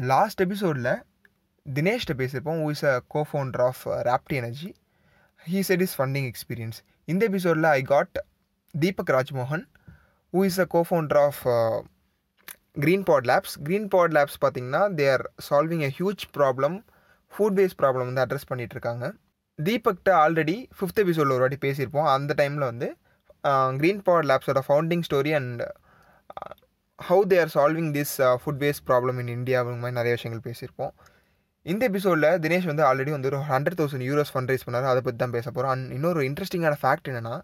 Last எபிசோடில் தினேஷ்கிட்ட பேசியிருப்போம். Who is a co-founder of Raptee energy he said is funding experience இந்த எபிசோடில் I got Deepak Rajmohan who is a co-founder of green pod labs green pod labs பார்த்திங்கன்னா they are solving a huge problem food waste problem வந்து address பண்ணிகிட்ருக்காங்க இருக்காங்க. தீபக்கிட்ட already fifth எபிசோடில் ஒரு வாட்டி பேசியிருப்போம். அந்த டைமில் வந்து green pot லேப்ஸோட founding story and how they are solving this food waste problem in India அப்படிங்க மாதிரி நிறைய விஷயங்கள் பேசியிருப்போம். இந்த எபிசோடில் தினேஷ் வந்து ஆல்ரெடி வந்து ஒரு hundred thousand euros fund raise பண்ணார். அதை பற்றி தான் பேச போகிறோம் அண்ட் இன்னொரு இன்ட்ரெஸ்டிங்கான ஃபேக்ட் என்னென்னா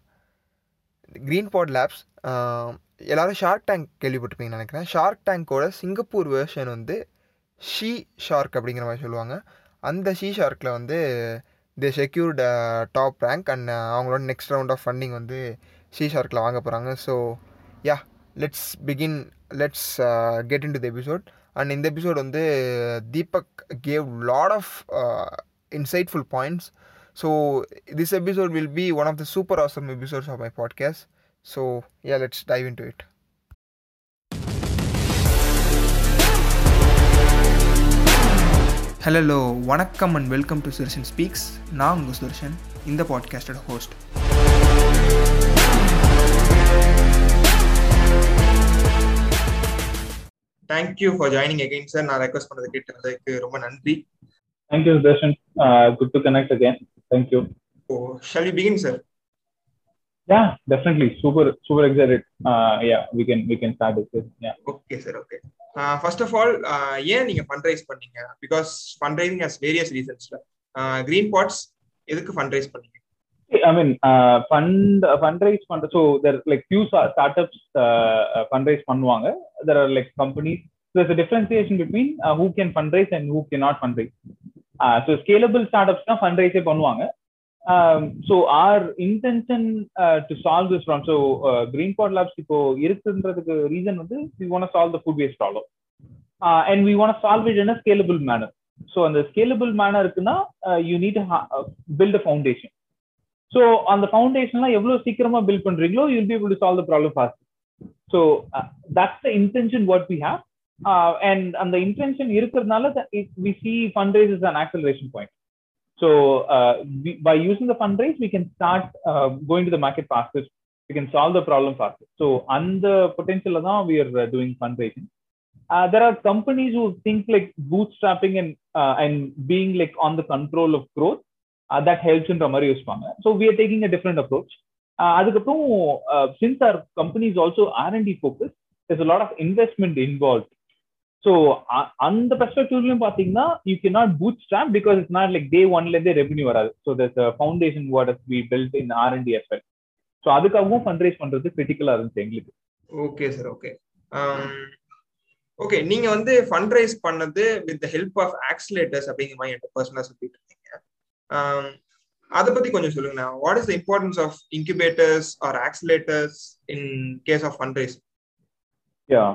க்ரீன் பாட் லேப்ஸ் எல்லோரும் ஷார்க் டேங்க் கேள்விப்பட்டிருப்பீங்கன்னு நினைக்கிறேன். ஷார்க் டேங்கோட சிங்கப்பூர் வேர்ஷன் வந்து ஷீ ஷார்க் அப்படிங்கிற மாதிரி சொல்லுவாங்க. அந்த ஷீ ஷார்க்கில் வந்து they secured top rank and அவங்களோட நெக்ஸ்ட் ரவுண்ட் ஆஃப் ஃபண்டிங் வந்து ஷீ ஷார்க்கில் வாங்க போகிறாங்க so yeah let's begin let's get into the episode and இந்த எபிசோட் வந்து Deepak gave lot of insightful points so this episode will be one of the super awesome episodes of my podcast so yeah let's dive into it hello வணக்கம் and welcome to Sudarshan Speaks நான் உங்கள் சுதர்ஷன் இந்த பாட்காஸ்டோட host thank you for joining again sir நான் request பண்ணது கேட்டதுக்கு ரொம்ப நன்றி Thank you, Darshan. Uh, good to connect again. Thank you. Oh shall we begin sir Yeah, definitely. Super, super excited. Uh, yeah, we can we can start with this. Yeah. Okay sir okay first of all ஏன் நீங்க fund raise பண்ணீங்க because fund raising has various ரீசன்ஸ்ல green pots எதுக்கு fund raise பண்ணீங்க I mean, uh, fund uh, fundraise fund. So there are like few sta- startups uh, uh, fundraise பண்ணுவாங்க. There are like companies. There's a differentiation between uh, who can fundraise and who cannot fundraise. Uh, so scalable startups தான் fundraise பண்ணுவாங்க. Um, so our intention uh, to solve this problem. So uh, Green Pod Labs இப்போ இருக்குன்றதுக்கு reason வந்து we want to solve the food waste problem. Uh, and we want to solve it in a scalable manner. So அந்த scalable manner இருக்குன்னா uh, you need to ha- uh, build a foundation. So அந்த ஃபவுண்டேஷன்லாம் எவ்வளவு சீக்கிரமா build பண்றீங்களோ you'll be to solve the problem fast so that's the intention what we have and அந்த intention இருக்கிறதுனால we see fund raise is an acceleration point so by using the fund raise we can start going to the market faster we can solve the problem faster so அந்த பொட்டன்ஷியல்ல தான் we are doing fund raising there are companies who think like bootstrapping and and being like on the control of growth that ஹெல்ப்ஸ்ன்ற மாதிரி யோசிப்பாங்க. So we are taking a different approach அதுக்கப்புறம் since our companies also R and D focus is lot of investment involve so அந்த பெர்ஸ்பெக்டிவ்லையும் பார்த்தீங்கன்னா you can not bootstrap because it's not like day ஒன்லேருந்தே revenue வராது so that's foundation what is be build in R and D FL so அதுக்காகவும் fund raise பண்றது கிரிட்டிக்கலாக இருந்துச்சு எங்களுக்கு. Okay sir okay okay நீங்க வந்து ஃபண்ட் ரைஸ் பண்ணது with help of accelerators அப்படிங்கிற மாதிரி என்கிட்ட பர்சனலாக சொல்லிட்டு அதை பத்தி கொஞ்சம் சொல்லுங்க what is the importance of incubators or accelerators in case of fund raise yeah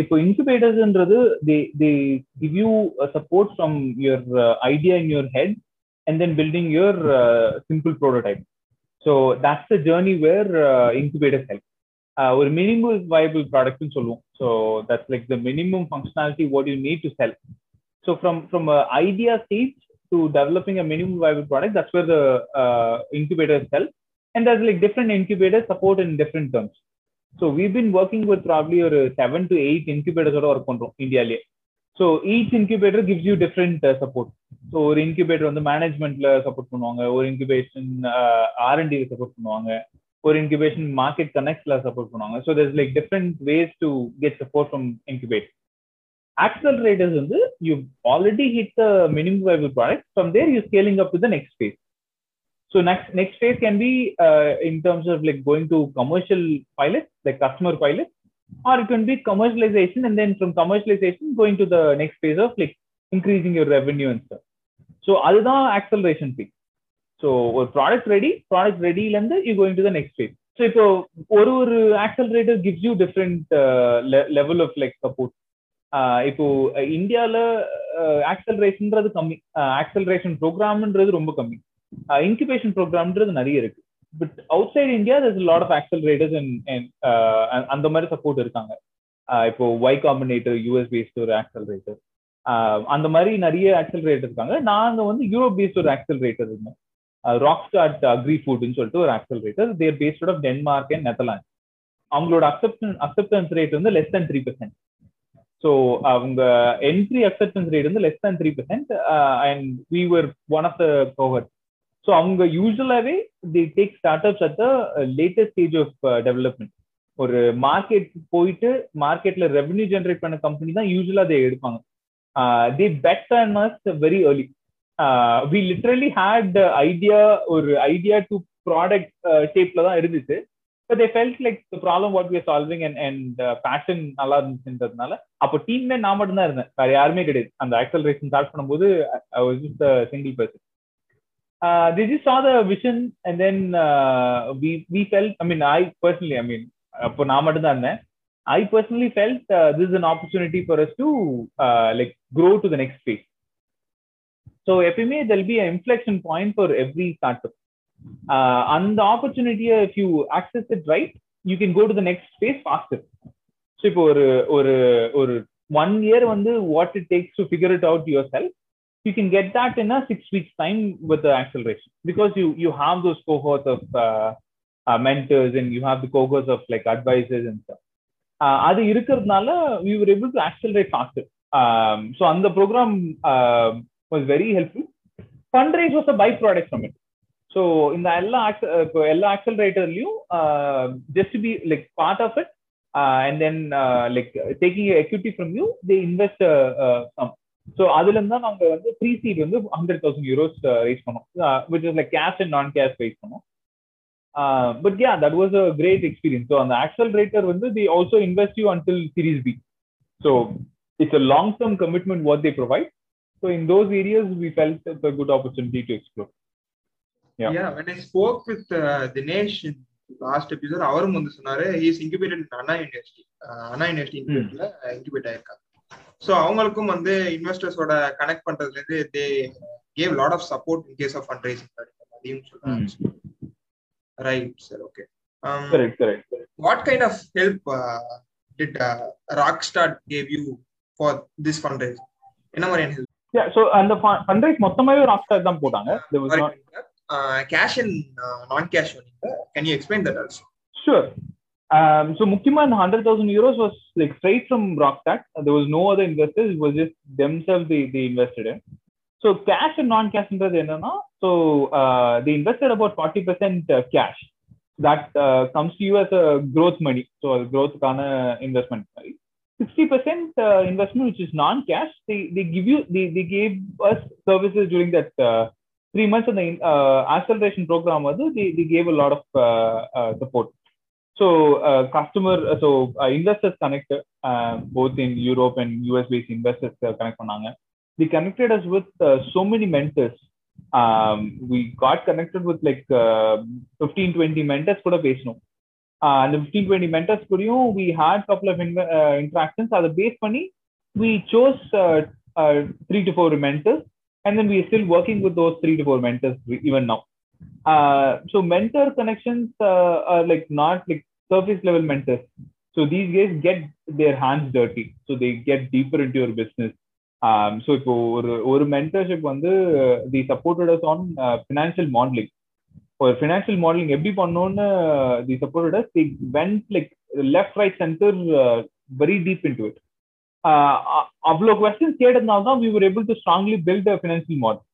இப்போ இன்குபேட்டர்ஸ்ன்றது they they give you support from your idea in your head and then building your simple prototype so that's the journey where incubators help ஒரு minimum viable ப்ராடக்ட்னு சொல்லுவோம் so that's like the minimum functionality what you need to sell so from from idea stage to developing a minimum viable product that's where the uh, incubators help and there's like different incubators support in different terms so we've been working with probably or seven to eight incubators or work on india so each incubator gives you different uh, support so ஒரு incubator வந்து மேனேஜ்மெண்ட்ல support பண்ணுவாங்க ஒரு incubation R and D support பண்ணுவாங்க ஒரு incubation market கனெக்ட்ல support பண்ணுவாங்க so there's like different ways to get support from incubators accelerators வந்து you already hit the minimum viable product from there you're scaling up to the next phase so next next phase can be uh, in terms of like going to commercial pilot like customer pilot or it can be commercialization and then from commercialization going to the next phase of like increasing your revenue and stuff so அதுதான் acceleration phase so ஒரு product ready product ரெடில இருந்து you going to the next phase so இப்போ ஒரு ஒரு accelerator gives you different level of like support இப்போ இந்தியால ஆக்சலரேஷன்ன்றது கம்மி. Acceleration ப்ரோக்ராம்ன்றது ரொம்ப கம்மி. இன்குபேஷன் ப்ரோக்ராம்ன்றது நிறைய இருக்கு. But outside India there's lot of accelerators and அந்த மாதிரி சப்போர்ட் இருக்காங்க. இப்போ ஒய் காம்பினேட்டர் யூஎஸ் பேஸ்ட் ஒரு ஆக்சலரேட்டர் அந்த மாதிரி நிறைய ஆக்சலரேட்டர் இருக்காங்க. நாங்க வந்து யூரோப் பேஸ்ட் ஒரு ஆக்சலரேட்டர் இருந்தோம். ராக் ஸ்டார்ட் அக்ரி ஃபுட்னு சொல்லிட்டு ஒரு accelerator there based of Denmark and Netherlands அவங்களோட அக்செப்டன்ஸ் அக்செப்டன்ஸ் ரேட் வந்து less than three percent so அவங்க என்ட்ரி அக்செப்டன்ஸ் ரேட் வந்து less than three percent and we were one of the cohort so அவங்க யூஸ்வலாகவே they take startups at the latest stage of development ஒரு market போயிட்டு மார்க்கெட்ல revenue generate பண்ண company தான் usually அதை எடுப்பாங்க. They bet and must very early we literally had idea ஒரு idea to product ஷேப்ல தான் இருந்துச்சு. But they felt like the problem what we solving and and passion நல்லா இருந்துச்சுன்றதுனால அப்போ டீம்ல நான் மட்டும் தான் இருந்தேன். வேற யாருமே கிடையாது. அந்த ஆக்சலரேஷன் ஸ்டார்ட் பண்ணும்போது single person they just saw the vision and then we we felt I mean I personally I mean அப்போ நான் மட்டும் தான் இருந்தேன் I personally felt this an opportunity for us to like grow to the next phase so எப்பயுமே that'll be inflection point for every startup அந்த ஆப்பர்ச்சுனிட்டியை if you access it right you can go to the next phase faster so இப்போ ஒரு ஒரு ஒரு one year வந்து what it takes to figure it out yourself you can get that in a six weeks time with the acceleration because you you have those cohorts of uh, uh, mentors and you have the cohorts of like advisors and stuff அது இருக்கிறதுனால we were able to accelerate faster um, so அந்த program uh, was very helpful fundraise was a byproduct from it so இந்த எல்லா எல்லா acceleratorலயும் just to be like part of it and then like taking equity from you they invest some so அதுல இருந்து தான் நாங்க வந்து pre seed வந்து hundred thousand euros rice பண்ணோம் which is like cash and non cash raise பண்ணோம் but yeah that was a great experience so அந்த axle rata வந்து they also invest you until series B so it's a long term commitment what they provide so in those areas we felt a good opportunity to explore Yeah. when I spoke with uh, Dinesh in last episode, அவரும் வந்து சொன்னாரு he is incubated in Anna university Anna university இன்குபேட்ல incubate ஆயிருக்காங்க so அவங்களுக்கும் வந்து இன்வெஸ்டர்ஸோட connect பண்றதுல இருந்து they gave lot of support in case of fund raising அதையும் சொல்றாங்க right sir okay what kind of help did Rockstart gave you for this fund raise என்ன மாதிரியான ஹெல்ப் ஸோ அந்த ஃபண்ட் ரைஸ் மொத்தமாவே ராக் ஸ்டார் தான் போட்டாங்க. cash and non cash can you explain that also sure Um, so முக்கியமா இந்த hundred thousand euros was like straight from Rohtak there was no other investors it was just themselves they, they invested in so cash and non cashன்றது என்னன்னா so uh, they invested about 40% uh, cash that uh, comes to you as a growth money so அது growthக்கான investment மாதிரி 60% uh, investment which is non cash they they give you they, they gave us services during that uh, three months of the uh, acceleration program வந்து they, they gave a lot of uh, uh, support so uh, customer so uh, investors connect uh, both in europe and us based investors uh, connect பண்ணாங்க they connected us with uh, so many mentors um, we got connected with like uh, 15 20 mentors கூட பேசணும் அந்த 15 20 mentors கூடயும் we had couple of in, uh, interactions அதை base பண்ணி we chose uh, uh, three to four mentors and then we are still working with those three to four mentors even now uh, so mentor connections uh, are like not like surface level mentors so these guys get their hands dirty so they get deeper into your business um, so இப்போ ஒரு ஒரு mentorship வந்து they supported us on financial modelling ஒரு financial modelling எப்படி பண்ணோம்னு they supported us they went like left right centre very deep into it அவ்வளோ questions கேட்டதுனால தான் we were able to strongly build a financial model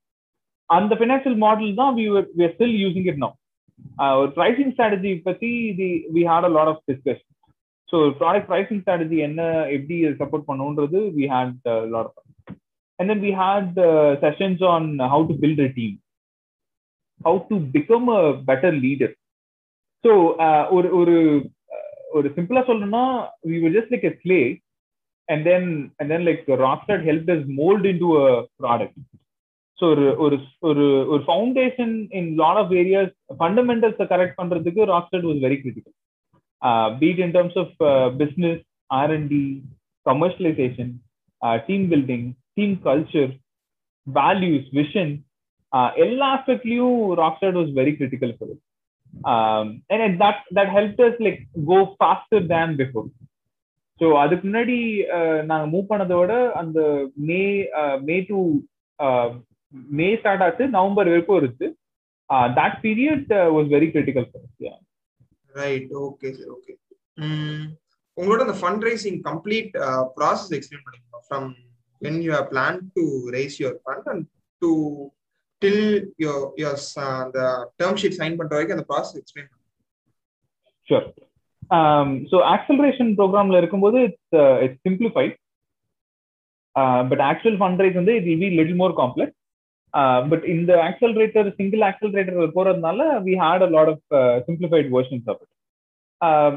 அந்த financial model தான் we were we are still using it no ஒரு pricing strategy பற்றி இது we had a lot of discussion so product pricing strategy என்ன எப்படி support பண்ணுன்றது we had lot of and then we had sessions on how to build a team how to become a better leader so ஒரு ஒரு ஒரு சிம்பிளா சொல்லணும்னா we were just like a slate And then and then like Rockstart help is mould into a product so ஒரு ஒரு ஒரு ஒரு foundation in lot of areas ஃபண்டமெண்டல்ஸை correct பண்றதுக்கு Rockstart was very critical be it in terms of business R and D commercialisation team building team culture values vision எல்லா ஆஸ்பெக்ட்லயும் Rockstart was very critical for it um, and that that helped us like go faster than before. So So அதுக்கு முன்னாடி நாங்கள் move பண்ணதோட அந்த May May to May start ஆச்சு November வரைக்கும் இருக்கு that period was very critical right okay sir okay உங்களோட அந்த fund raising complete process explain பண்ணிக்கோங்க from when you how plan to raise your fund and to till your your அந்த term sheet sign பண்ற வரைக்கும் அந்த process explain பண்ணுங்க sure so acceleration ப்ரோக்ராம்ல இருக்கும்போது it's it's simplified but actual fund raise வந்து it will be little more complex but இந்த accelerator single accelerator போறதுனால we had a lot of simplified versions of it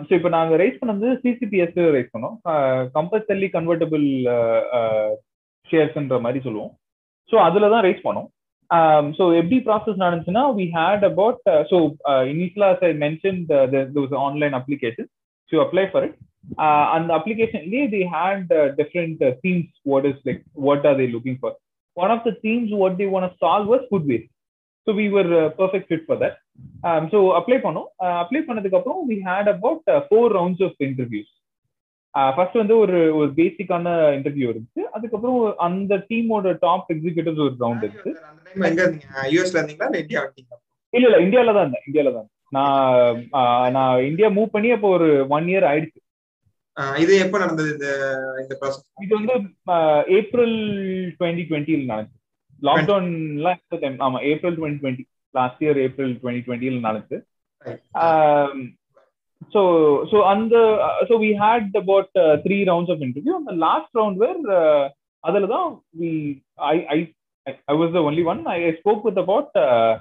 so இப்போ நாங்கள் raise பண்ணது CCPS raise பண்ணோம். Compulsory convertible ஷேர்ஸ்ன்ற மாதிரி சொல்லுவோம். ஸோ அதில் தான் ரைஸ் பண்ணோம். ஸோ எப்படி ப்ராசஸ் நடந்துச்சுன்னா வி ஹேட் அபவுட் ஸோ இனிஷியலா I mention online application to apply for it அந்த அப்ளிகேஷன்லேயே they had different themes what is like what are they looking for one of the themes what they want solve was food waste so we were perfect fit for that so apply பண்ணோம் apply பண்ணதுக்கு அப்புறம் we had about four rounds of interviews First வந்து ஒரு ஒரு பேசிக்கான interview இருந்துச்சு அதுக்கப்புறம் அந்த டீமோட டாப் எக்ஸிகூட்டிவ் ஒரு ரவுண்ட் இருந்தீங்களா இல்ல இல்ல இந்தியால தான் இருந்தேன் இந்தியால தான் நான் நான் இந்தியா மூவ் பண்ணி அப்போ ஒரு ஒன் இயர் ஆயிடுச்சு. இது எப்ப நடந்தது இந்த இந்த ப்ராசஸ் இது வந்து ஏப்ரல் டுவெண்ட்டி டுவெண்ட்டில நடந்துச்சு. லாக்டவுன்லாம் ஆமா April twenty twenty last year April twenty டுவெண்ட்டில நடந்துச்சு. so so on the uh, so we had about uh, three rounds of interview on the last round where uh, அதுல தான் we I I I was the only one I spoke with about uh,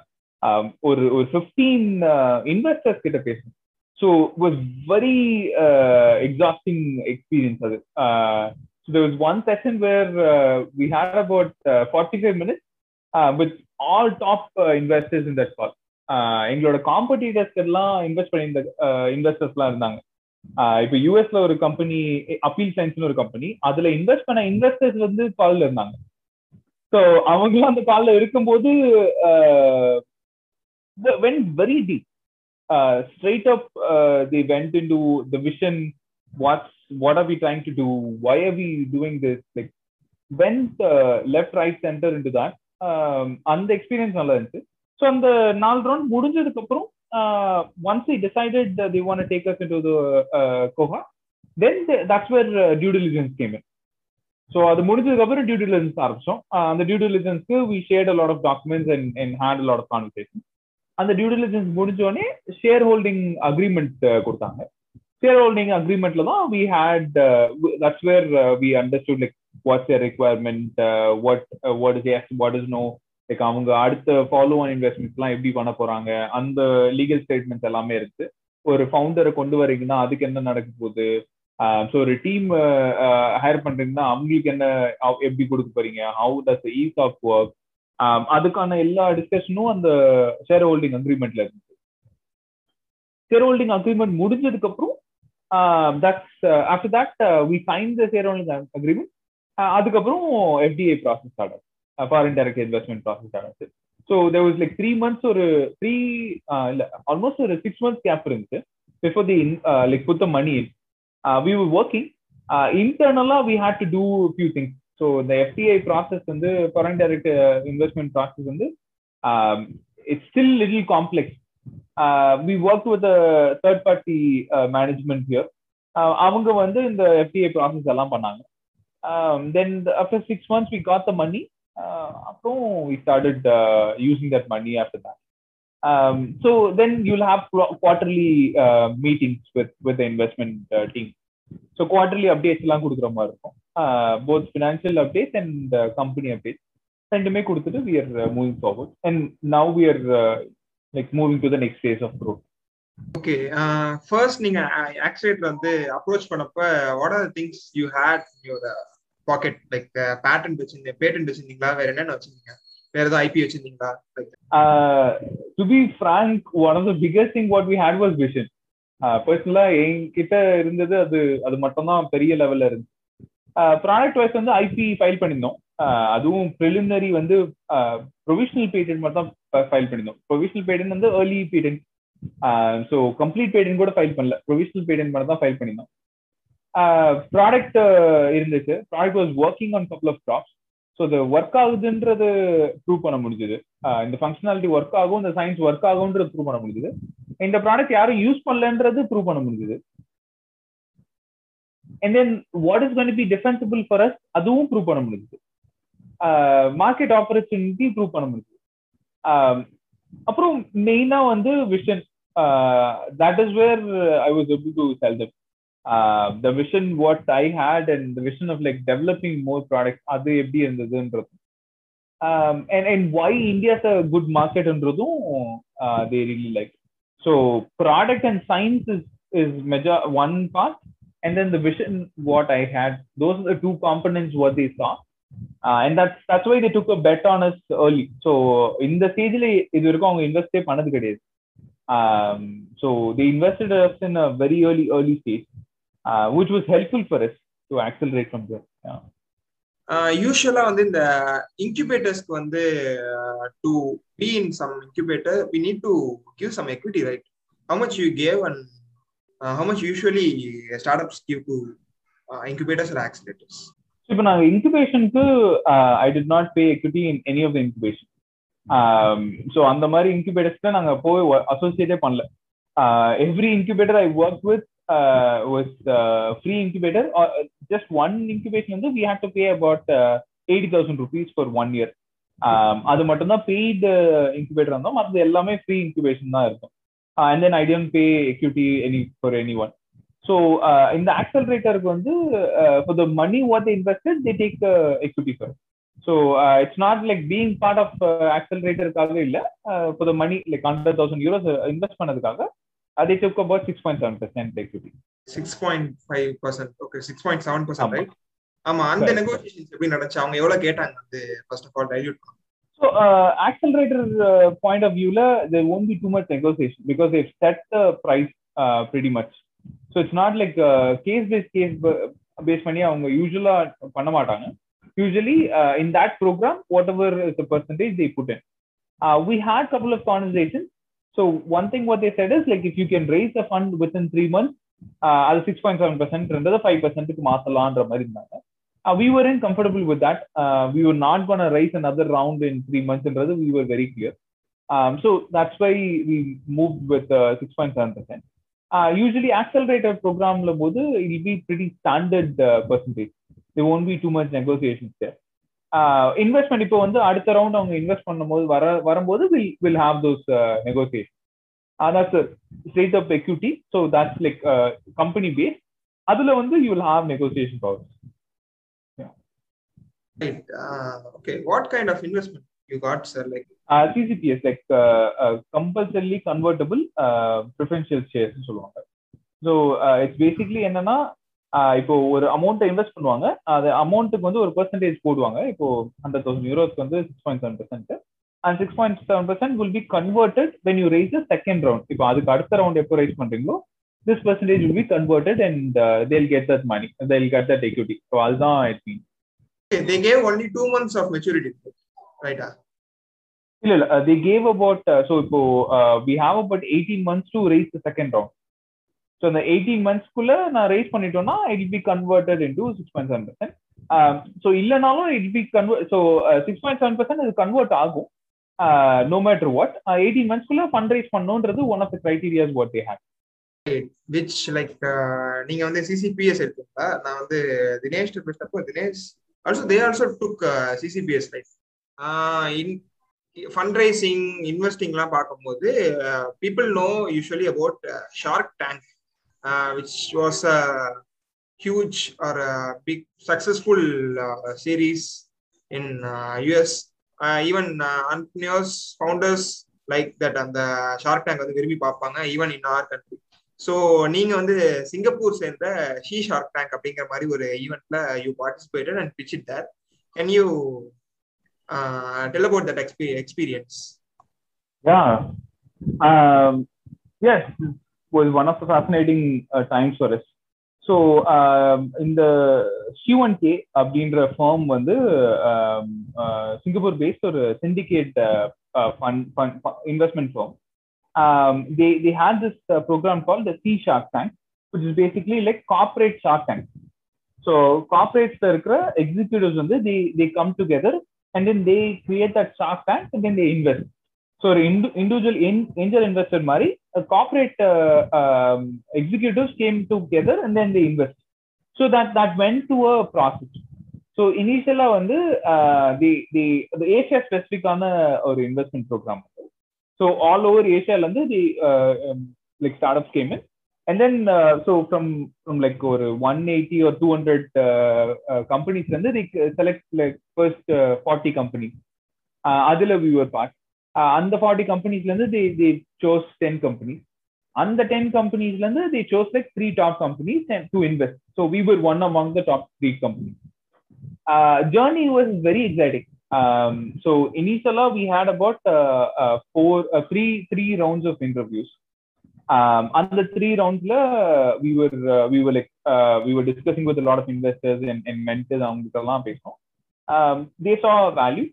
um, ஒரு ஒரு 15 uh, investors கிட்ட பேசணும் so it was very uh, exhausting experience அது uh, so there was one session where uh, we had about uh, 45 minutes uh, with all top uh, எங்களோட காம்படிட்டர்ஸ்க்கு எல்லாம் invest பண்ணியிருந்த investors எல்லாம் இருந்தாங்க. இப்போ யூஎஸ்ல ஒரு கம்பெனி அப்பீல் சயின்ஸ்னு ஒரு கம்பெனி அதுல இன்வெஸ்ட் பண்ண இன்வெஸ்டர்ஸ் வந்து கால்ல இருந்தாங்க. ஸோ அவங்களாம் அந்த கால்ல இருக்கும்போது when very deep straight up the went into the vision what's what are we trying to do why are we doing this like went left right center into that அந்த experience நல்லா இருந்துச்சு. So அந்த நாலு round முடிஞ்சதுக்கு அப்புறம் once I decided the want take us into Koha then that's where due diligence came so அது முடிஞ்சதுக்கு அப்புறம் டியூ டிலிஜென்ஸ் ஆரம்பிச்சோம் அந்த due டிலிஜென்ஸ்க்கு we shared a lot of documents and and had lot of conversation அந்த due diligence முடிஞ்சோடனே share holding agreement கொடுத்தாங்க share holding அக்ரிமெண்ட்ல தான் we had that's where we understood like what's your requirement what what is is what is no like அவங்க அடுத்த follow on இன்வெஸ்ட்மெண்ட்ஸ்லாம் எப்படி பண்ண போறாங்க அந்த லீகல் ஸ்டேட்மெண்ட்ஸ் எல்லாமே இருக்கு. ஒரு ஃபவுண்டரை கொண்டு வரீங்கன்னா அதுக்கு என்ன நடக்க போகுது? ஸோ ஒரு டீம் ஹையர் பண்றீங்கன்னா அவங்களுக்கு என்ன எப்படி கொடுக்க போறீங்க? How does is of work அதுக்கான எல்லா டிஸ்கஷனும் அந்த ஷேர் ஹோல்டிங் அக்ரிமெண்ட்ல இருந்துச்சு. ஷேர் ஹோல்டிங் அக்ரிமெண்ட் முடிஞ்சதுக்கு அப்புறம் that's after that we sign the share holding agreement அதுக்கப்புறம் எஃப்டிஏ ப்ராசஸ் ஸ்டார்ட் ஆகும் ஃபாரின் டைரக்ட் இன்வெஸ்ட்மெண்ட் ப்ராசஸ் ஆனது so there was like three months ஒரு த்ரீ இல்ல ஆல்மோஸ்ட் ஒரு சிக்ஸ் மந்த்ஸ் கேப் இருந்துச்சு before they like put the money we were working இன்டர்னலா we had to do few things so இந்த FDI process வந்து foreign direct investment process வந்து it's still little complex we work with third party management here அவங்க வந்து இந்த FDI process எல்லாம் பண்ணாங்க then after six months we got the money அப்புறம் we started using that money after that so then you'll have quarterly meetings with with investment team so quarterly updates எல்லாம் கொடுக்குற மாதிரி இருக்கும் both financial updates and company updates ரெண்டுமே கொடுத்துட்டு we are moving forward and now we are like moving to the next phase of growth okay first நீங்க oscillator வந்து approach பண்ணப்ப what are things you had your pocket like patent வச்சிருந்தீங்க patent வச்சிருந்தீங்களா? வேற என்னென்ன வச்சிருந்தீங்க? வேற ஏதாவது IP வச்சிருந்தீங்களா? To be frank one of the biggest thing what we had was vision பர்சனலா என்கிட்ட இருந்தது அது அது மட்டும் தான் பெரிய லெவல்ல இருந்துச்சு. Uh, ப்ராடக்ட் வைஸ் வந்து ஐபி ஃபைல் பண்ணியிருந்தோம். Uh, அதுவும் ப்ரிலிமினரி வந்து ப்ரொவிஷனல் பேட்டன்ட் மட்டும் தான் ஃபைல் பண்ணியிருந்தோம். ப்ரொவிஷனல் பேட்டன்ட் வந்து early patent so complete patent கூட ஃபைல் பண்ணல. ப்ரொவிஷனல் பேட்டன்ட் மட்டும் தான் ஃபைல் பண்ணியிருந்தோம். ப்ராடக்ட் இருந்துச்சு. Product was working on couple of stocks so இது ஒர்க் ஆகுதுன்றது ப்ரூவ் பண்ண முடிஞ்சது. இந்த ஃபங்க்ஷனாலிட்டி ஒர்க் ஆகும் இந்த சயின்ஸ் ஒர்க் ஆகும்ன்றது ப்ரூவ் பண்ண முடிஞ்சது. இந்த ப்ராடக்ட் யாரும் யூஸ் பண்ணலன்றது ப்ரூவ் பண்ண முடிஞ்சது. And then what is going be defensible for us அதுவும் ப்ரூவ் பண்ண முடிஞ்சது. மார்க்கெட் ஆப்பர்ச்சுனிட்டி ப்ரூவ் பண்ண முடிஞ்சது. அப்புறம் மெயினா வந்து vision that is where I was able to sell that The vision what I had and the vision of like developing more product அது எப்படி இருந்ததுன்றது and and why India's a good மார்க்கெட்ன்றதும் they really like so product and science is is major one part and then the vision what I had. Those are the two components what they saw. Uh, and that's that's why they took a bet on us early. So in the stage இது வரைக்கும் அவங்க இன்வெஸ்டே பண்ணது கிடையாது so they invested us in a very early early stage Uh, which was helpful for us to accelerate from there. Yeah. யூஸ்வலா வந்து இந்த இன்குபேட்டர்ஸ்க்கு வந்து to be in some incubator we need to give some equity right how much you gave and uh, how much usually startups give to uh, incubators or accelerators? இப்போ நாங்க இன்குபேஷனுக்கு I did not pay equity in any of the incubation so அந்த மாதிரி இன்குபேட்டர்ஸ்ல நாங்க போய் அசோசியேட்டே பண்ணல every incubator I work with uh, was uh, free incubator or just one incubation we had to pay about uh, 80000 rupees for அது மட்டும்தான் paid incubator இருந்தோம் மற்றது எல்லாமே ஃப்ரீ இன்குபேஷன் தான் இருக்கும் and then I don't pay equity any for any one so இந்த ஆக்சலரேட்டருக்கு வந்து for the money what invested they take equity for so it's not like being part of ஆக்சலரேட்டருக்காக இல்லை for the money like hundred thousand euros invest பண்ணதுக்காக they took about six point seven percent equity. Six point five percent okay six point seven percent ஆமா. Right ஆமா அந்த Correct. Negotiations எப்படி நடந்துச்சு அவங்க எவ்வளவு கேட்டாங்க வந்து first of all dilute So uh, accelerator uh, point of view, la, there won't be too much negotiation because they've set the price uh, pretty much. So it's not like uh, case based case ba- based பண்ணி அவங்க யூஸ்வலா பண்ண மாட்டாங்க usually in that program whatever is the percentage they put in uh, we had couple of conversations so one thing what they said is like if you can raise the fund within three months uh, அது six point seven percent five பர்சன்ட்டுக்கு மாத்தலான்ற மாதிரி இருந்தாங்க uh, we weren't comfortable with that. Uh, we were not going to raise another round in three months, and rather we were very clear. Um, so that's why we moved with uh, 6.7%. Uh, usually, accelerator program it will be pretty standard uh, percentage. There won't be investment இப்போ வந்து அடுத்த round அவங்க invest பண்ணும்போது வர வரும்போது will will have those negotiation straight up equity so that's like uh, company based அதுல வந்து you will have negotiation powers Right. Uh, okay. What kind of investment you got, sir? Like, uh, CCPS like uh, uh, compulsorily convertible uh, preferential shares னு சொல்லுவாங்க so it's basically என்னன்னா uh, இப்போ ஒரு அமௌண்ட்டை invest பண்ணுவாங்க. அது அமௌண்ட்டுக்கு வந்து ஒரு பெர்சன்டேஜ் போடுவாங்க. இப்போ ஹண்ட்ரட் தௌசண்ட் யூரோஸ்க்கு வந்து six point seven percent and six point seven percent will be converted when you raise second round இப்போ அதுக்கு அடுத்த ரவுண்ட் எப்போ ரைஸ் பண்றீங்களோ this percentage will be converted and they'll get that money they'll get that equity so அதுதான் it mean gave only two months of maturity, right? Uh, இல்ல. இல்ல they gave about uh, so இப்போ uh, we have about 18 months to raise the second ஸோ அந்த eighteen மந்த்ஸ்க்குள்ள நான் raise பண்ணிட்டோம்னா it be converted into six point seven percent so இல்லைனாலும் it be convert so six point seven percent இது convert ஆகும் no matter what eighteen மந்த்ஸ்க்குள்ள fund raise பண்ணுன்றது one of the criterias what they have which like நீங்க வந்து CCPS எடுத்தீங்களா நான் வந்து Dinesh பேசினப்போ Dinesh also they also took CCPS life in fund raising இன்வெஸ்டிங்லாம் பார்க்கும்போது people know usually about Shark Tank which was a huge or big successful series in US even entrepreneurs founders like that அந்த Shark Tank வந்து விரும்பி பார்ப்பாங்க even in our country so நீங்க வந்து Singapore சேர்ந்த she shark tank அப்படிங்கிற மாதிரி ஒரு ஈவெண்ட்ல you participated and pitch it there can you tell about that experience Yeah. Um, yes, was one of the fascinating uh, times for us. So, um, in the C1K அப்படின்ற firm வந்து Singapore paste ஒரு syndicate uh, uh, fund, fund, fund investment firm. Um, they they had this uh, program called the Sea Shark Tank, which is basically like corporate shark tank so corporates இருக்கிற executives வந்து they they come together and then they create that shark tank and then they invest so ஒரு individual angel investor மாதிரி corporate uh, um, executives came together and then they invest so that that went to a process so இனிஷியலா வந்து தி the Asia ஸ்பெசிஃபிக்கான ஒரு investment programme so all over ஏஷியால இருந்து they like start up came and then so from from like ஒரு one eighty ஒரு two hundred கம்பெனிஸ்ல இருந்து they select like first forty companies அதுல viewer part அந்த ஃபார்ட்டி கம்பெனிஸ்ல இருந்து the the those ten companies அந்த ten கம்பெனிஸ்ல இருந்து the those like three top companies to invest so we were one among the top three companies uh, journey was very exciting. Um, so initially we had about uh, uh, four, uh, three, three rounds of interviews. Um, and the three rounds, uh, we were uh, we were like uh, we were discussing with a lot of investors and, and mentors. Um, they saw value.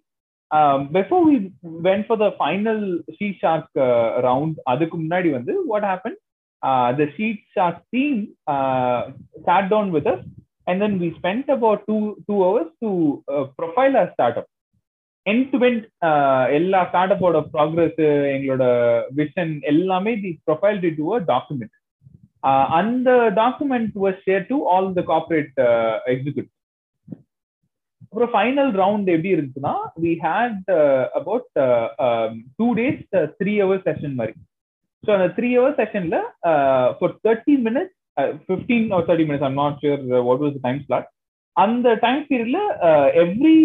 Um, before we went for the final Sheet Shark uh, round, அதுக்கு முன்னாடி வந்து what happened? Uh, the Sheet Shark team uh, sat down with us and then we spent about two two hours to uh, profile our startup end to end எல்லா ஸ்டார்டப்போட progress எங்களோட vision எல்லாமே the profile to a document அந்த document was share to all the corporate executive அப்புறம் final round எப்படி இருந்துச்சுன்னா we had about two days three hours session மாதிரி so அந்த three hours செஷன்ல for thirty minutes fifteen or thirty minutes I'm not sure what was time slot அந்த time பீரியட்ல every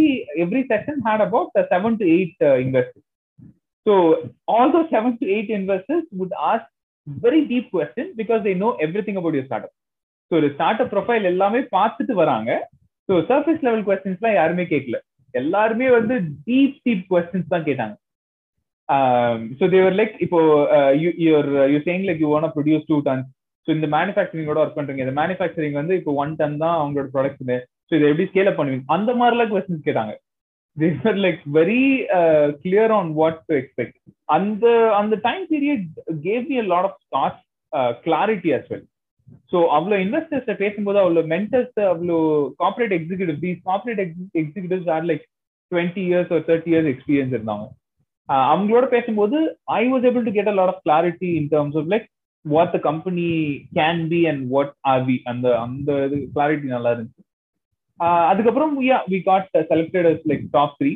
every session had about seven to eight investors so all those seven to eight investors would ask very deep question because they know everything about your startup so ஒரு start up profile எல்லாமே பார்த்துட்டு வராங்க so surface level கொஸ்டின்ஸ்லாம் யாருமே கேட்கல எல்லாருமே வந்து deep deep questions தான் கேட்டாங்க. ஸோ தேவர் லைக் இப்போ your you change like you want produce two tons so இந்த மேனுஃபேக்சரிங்கோட ஒர்க் பண்றீங்க. இந்த மேனுஃபேக்சரிங் வந்து இப்போ ஒன் டன் தான் அவங்களோட ப்ராடக்ட் ஸோ இதை எப்படி ஸ்கேல் அப் பண்ணுவீங்க? அந்த மாதிரிலாம் கொஸ்டின்ஸ் கேட்டாங்க. They're like very clear on what to expect அந்த அந்த time period gave me lot of thoughts clarity as well so அவ்வளோ இன்வெஸ்டர்ஸ் பேசும்போது அவ்வளோ மென்டர்ஸ் அவ்வளோ corporate executive these corporate executives are like twenty years ஒரு thirty years experience இருந்தாங்க அவங்களோட பேசும்போது I was able to get a lot of clarity in terms of like what the company can be and what are we அந்த அந்த இது clarity நல்லா இருந்துச்சு அதுக்கப்புறம் we got selected like top three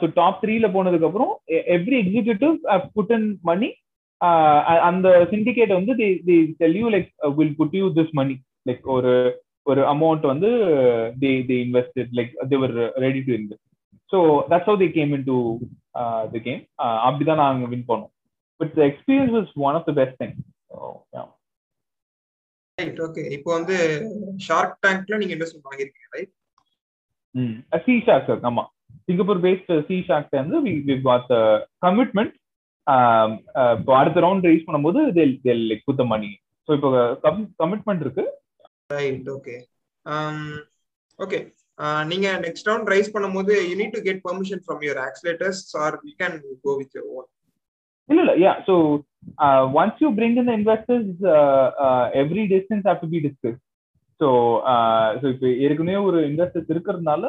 so top த்ரீல போனதுக்கு அப்புறம் every executive put in money அந்த சிண்டிகேட் வந்து tell you like will put you this money like ஒரு ஒரு அமௌண்ட் வந்து they they invested like they were ready to invest so that's how they came into the game அப்படிதான் நாங்கள் win பண்ணோம். But the experience was one of the best thing right okay இப்போ வந்து shark டேங்க்ல நீங்க investment வாங்கிருக்கீங்க right ம். C shark sir ஆமா. சிங்கப்பூர் பேஸ்ட் சி ஷார்க் வந்து வி வி காட் கமிட்மெண்ட் இப்போ அடுத்த ரவுண்ட் ரைஸ் பண்ணும்போது they'll they'll like put money so இப்போ கமிட்மெண்ட் இருக்கு. ரைட் ஓகே ஓகே நீங்க நெக்ஸ்ட் ரவுண்ட் ரைஸ் பண்ணும்போது you need to get permission from your accelerators or you can go with your own இல்ல இல்ல yeah so once you bring in investors every distance have to be discuss so so இப்போ ஏற்கனவே ஒரு investors இருக்கிறதுனால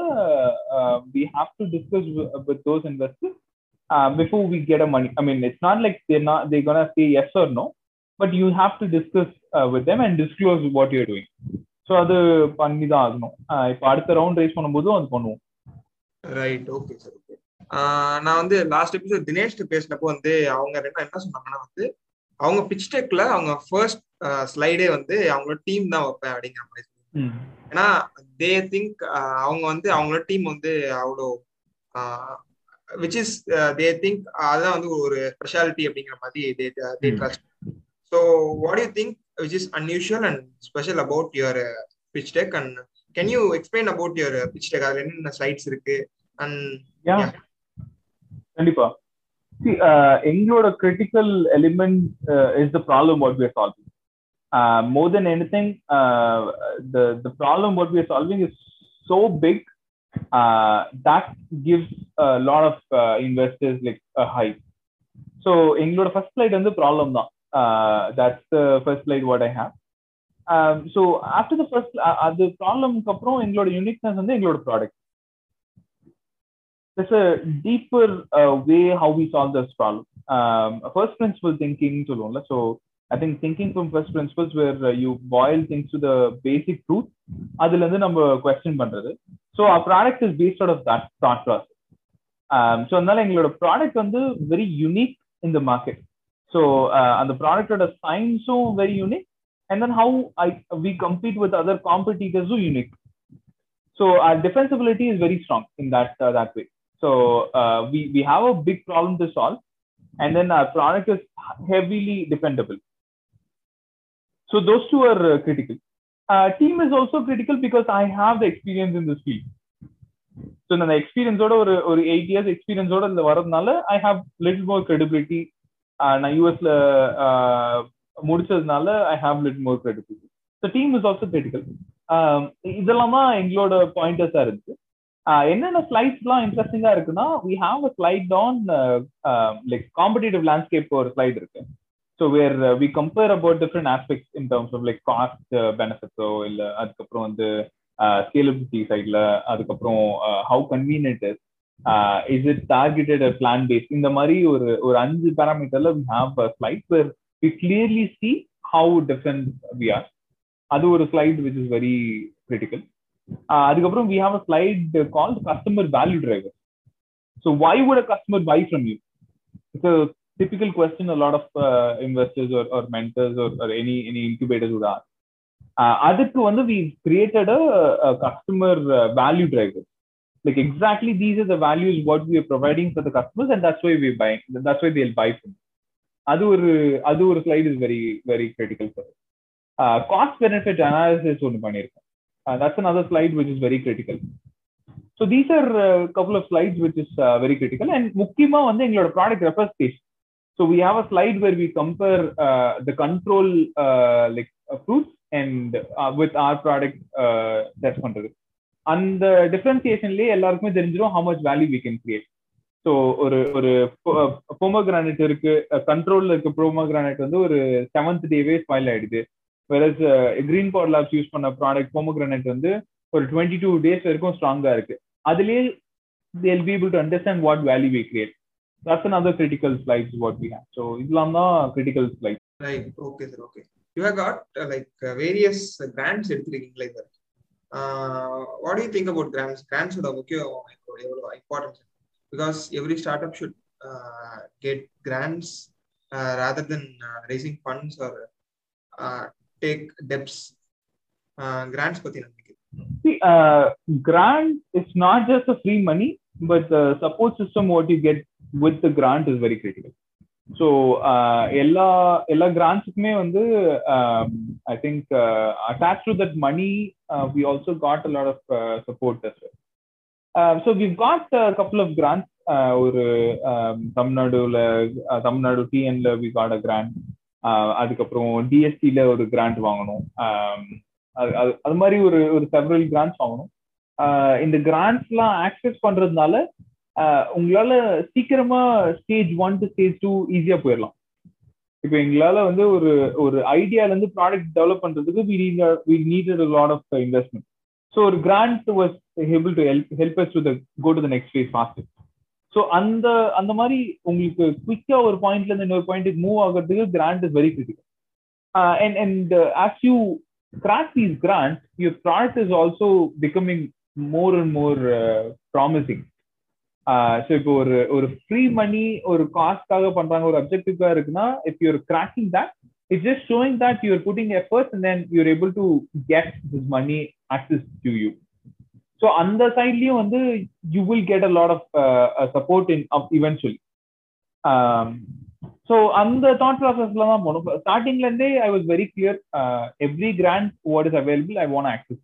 we have to discuss with those investors before we get a money I mean it's not like they're not they gonna say yes or no but you have to discuss with them and disclose what you're doing so அது பண்ணி தான் ஆகணும். இப்போ அடுத்த round rice பண்ணும்போதும் அது பண்ணுவோம். Right okay sir okay நான் வந்து லாஸ்ட் எபிசோட் தினேஷ் பேசினப்போ வந்து அவங்க ரெண்டும் என்ன சொன்னாங்கன்னா வந்து அவங்க பிச் டெக்ல அவங்க ஃபர்ஸ்ட் ஸ்லைடே வந்து அவங்களோட டீம் தான் வைப்பேன் அப்படிங்கிற மாதிரி ஏன்னா தே திங்க் அவங்க வந்து அவங்களோட டீம் வந்து அவ்வளோ விச் இஸ் தே திங்க் அதுதான் வந்து ஒரு ஸ்பெஷாலிட்டி அப்படிங்கிற மாதிரி they they trust so what you think which is unusual and special about your pitch deck and can you explain about your pitch deck அதுல என்னென்ன ஸ்லைட்ஸ் இருக்கு அண்ட் கண்டிப்பா எங்களோட critical element is the problem what we are solving more than anything the problem what we are solving is So big that gives lot of investors like high so எங்களோட first slide வந்து problem தான் that's the first slide what I have so after the first அது ப்ராப்ளம்க்கு அப்புறம் எங்களோட uniqueness வந்து எங்களோட product there's a deeper uh, way how we solve this problem. Um, first principle thinking சொல்லுவோம்ல so I think thinking from first principles where uh, you boil things to the basic truth அதுல இருந்து நம்ம question பண்றது so our product is based out of that thought process um, so அதனால எங்களோட product வந்து very unique in the market so uh, அந்த ப்ராடக்டோட சயின்ஸும் very unique and then how I we compete with other competitors are unique so our defensibility is very strong in that uh, that way so uh, we we have a big problem to solve, and then So those two are uh, critical. Uh, team is also critical because I have the experience in this field. So அந்த எக்ஸ்பீரியன்ஸோட ஒரு ஒரு eight years எக்ஸ்பீரியன்ஸோட இந்த வரதுனால I have little more credibility நான் யூஎஸ்ல முடிச்சதுனால I have little more credibility so team is also critical இதெல்லாம் தான் எங்களோட பாயிண்டர்ஸா இருந்துச்சு என்னென்ன ஸ்லைட்ஸ்லாம் இன்ட்ரெஸ்டிங்கா இருக்குன்னா we have a slide on like competitive landscape ஒரு ஸ்லைட் இருக்கு. so where we compare about different aspects in terms of like cost பெனிஃபிட்ஸோ இல்லை அதுக்கப்புறம் வந்து ஸ்கேலபிலிட்டி சைட்ல அதுக்கப்புறம் how convenient is is it targeted plan base இந்த மாதிரி ஒரு ஒரு அஞ்சு பேராமீட்டர்ல we have a slide where we clearly see how different we are அது ஒரு slide which is very critical அதுக்கப்புறம் we have a slide called customer value driver so why would a customer buy from you it's a typical question a lot of uh, investors or, or mentors or, or any any incubators would ask அதுக்கு வந்து we created a, a customer uh, value driver like exactly these are the values what we are providing for the customers and that's why we buy that's why they'll buy from அது ஒரு அது ஒரு slide is very very critical for cost benefit analysis ஒன்று பண்ணியிருக்கோம் Uh, that's another slide which is very critical. So these are a uh, couple of slides which is uh, very critical. And முக்கியமா வந்து எங்களோட product representation So we have a slide where we compare uh, the control uh, like uh, fruits and with our product test பண்றது. அந்த டிஃபரன்சியேஷன்லயே எல்லாருக்குமே தெரிஞ்சிடும் how much value we can create so ஒரு ஒரு போமோகிரானைட் இருக்கு கண்ட்ரோல்ல இருக்க ப்ரோமோகிரானைட் வந்து ஒரு செவன்த் டேவே ஸ்பாயில் ஆயிடுது. Versus Green Power Labs use பண்ண ப்ராடக்ட் போமோகிரானைட் வந்து ஒரு டுவெண்ட்டி டூ டேஸ் வரைக்கும் ஸ்ட்ராங்கா இருக்கு. அதுலயே they'll be able to understand what value we create that's another critical slides what we have so இதெல்லாம் தான் critical slides right okay sir okay you have got uh, like uh, various uh, grants எடுத்துருக்கீங்களா இது uh, what do you think about grants grants ஓட முக்கியம் எவ்வளவு importance because every startup should uh, get grants uh, rather than uh, raising funds or uh, take debts uh, grants பத்தி நினைக்கிறேன் See, uh, grant is not just a free money, but the support system what you get with grant is very very critical. So எல்லா எல்லா கிராண்ட்ஸுக்குமே வந்து I think attach to that money we also got a lot of support so we got couple of grants ஒரு தமிழ்நாடுல தமிழ்நாடு டிஎன்ல we got a grant அதுக்கப்புறம் டிஎஸ்டியில ஒரு கிராண்ட் வாங்கணும். அது அது மாதிரி ஒரு ஒரு செவரல் கிராண்ட்ஸ் வாங்கணும். இந்த கிராண்ட்ஸ்லாம் ஆக்சஸ் பண்றதுனால உங்களால சீக்கிரமா stage one to stage two ஈஸியா போயிடலாம் இப்போ எங்களால வந்து ஒரு ஒரு ஐடியால இருந்து ப்ராடக்ட் டெவலப் பண்றதுக்கு we we needed lot of investment so ஒரு grant was able to help help us to the go to the next phase fast so அந்த அந்த மாதிரி உங்களுக்கு குவிக்கா ஒரு பாயிண்ட்ல இருந்து இன்னொரு பாயிண்ட்டுக்கு மூவ் ஆகிறதுக்கு grant is very critical and and as you grant is grant your product is also becoming more and more promising. So இப்போ ஒரு ஒரு ஃப்ரீ மணி ஒரு காஸ்ட்காக பண்றாங்க ஒரு அப்ஜெக்டிவ்காக இருக்குன்னா if you're cracking that it's just showing that you're putting efforts and then you're able to get this money access to you so அந்த சைட்லயும் வந்து you will get a lot of support in eventually so அந்த thought ப்ராசஸ்ல தான் போகணும். ஸ்டார்டிங்ல இருந்தே I was very clear every grant what is available I want access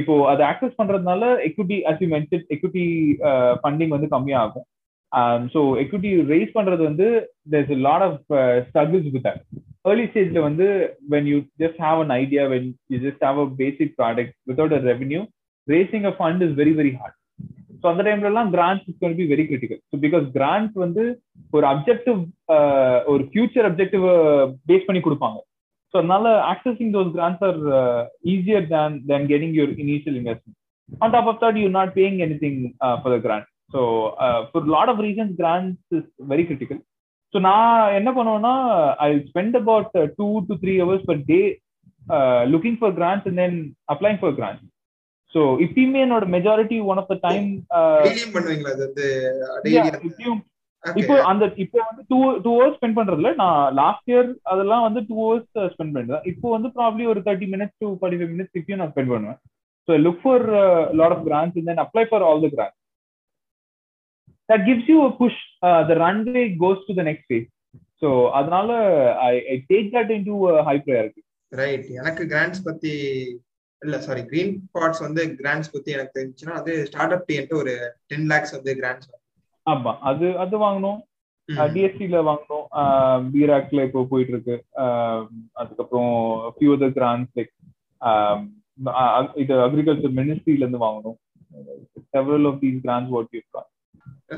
இப்போ அதை ஆக்சஸ் பண்றதுனால equity as you mention equity funding வந்து கம்மியாகும். ஸோ எக்விட்டி ரேஸ் பண்றது வந்து there's lot of struggles with that early ஸ்டேஜ்ல வந்து when you just have an idea when you just have a basic product without a revenue raising a fund is very very hard so அந்த டைம்ல எல்லாம் grants is be very critical so because grant வந்து ஒரு objective ஒரு future objective base பண்ணி கொடுப்பாங்க. So அதனால accessing those grants are easier than than getting your initial investment on top of that you not paying anything for the grant so for lot of reasons grants is very critical so நான் என்ன பண்ணுவேன்னா I spend about two to three hours per day looking for grants and then applying for grants so இப்பயுமே என்னோட majority one of the time இப்போ அந்த இப்போ வந்து two two hours spend பண்றதுல நான் லாஸ்ட் இயர் அதெல்லாம் வந்து டூ ஹவர்ஸ் ஸ்பெண்ட் பண்ணிருந்தேன். இப்போ வந்து ப்ராப்ளி ஒரு thirty minutes to forty five minutes இப்பயும் நான் ஸ்பெண்ட் பண்ணுவேன். So look for lot of grants and then apply for all the grants that gives you push the runway goes to the next phase so அதனால I I take that into high priority right எனக்கு grants பத்தி இல்ல sorry Greenpod வந்து grants பத்தி எனக்கு தெரிஞ்சுன்னா அது start up டீன்ட்டு ஒரு டென் லேக்ஸ் வந்து கிராண்ட்ஸ் ஆமா அது அது வாங்கணும். டிஎஸ்சில வாங்கணும். பிராக்ல இப்போ போயிட்டு இருக்கு அதுக்கப்புறம் ஃபியூ அதர் கிராண்ட்ஸ் லைக் இது அக்ரிகல்ச்சர் மினிஸ்ட்ரியில இருந்து வாங்கணும். Several of these grants what you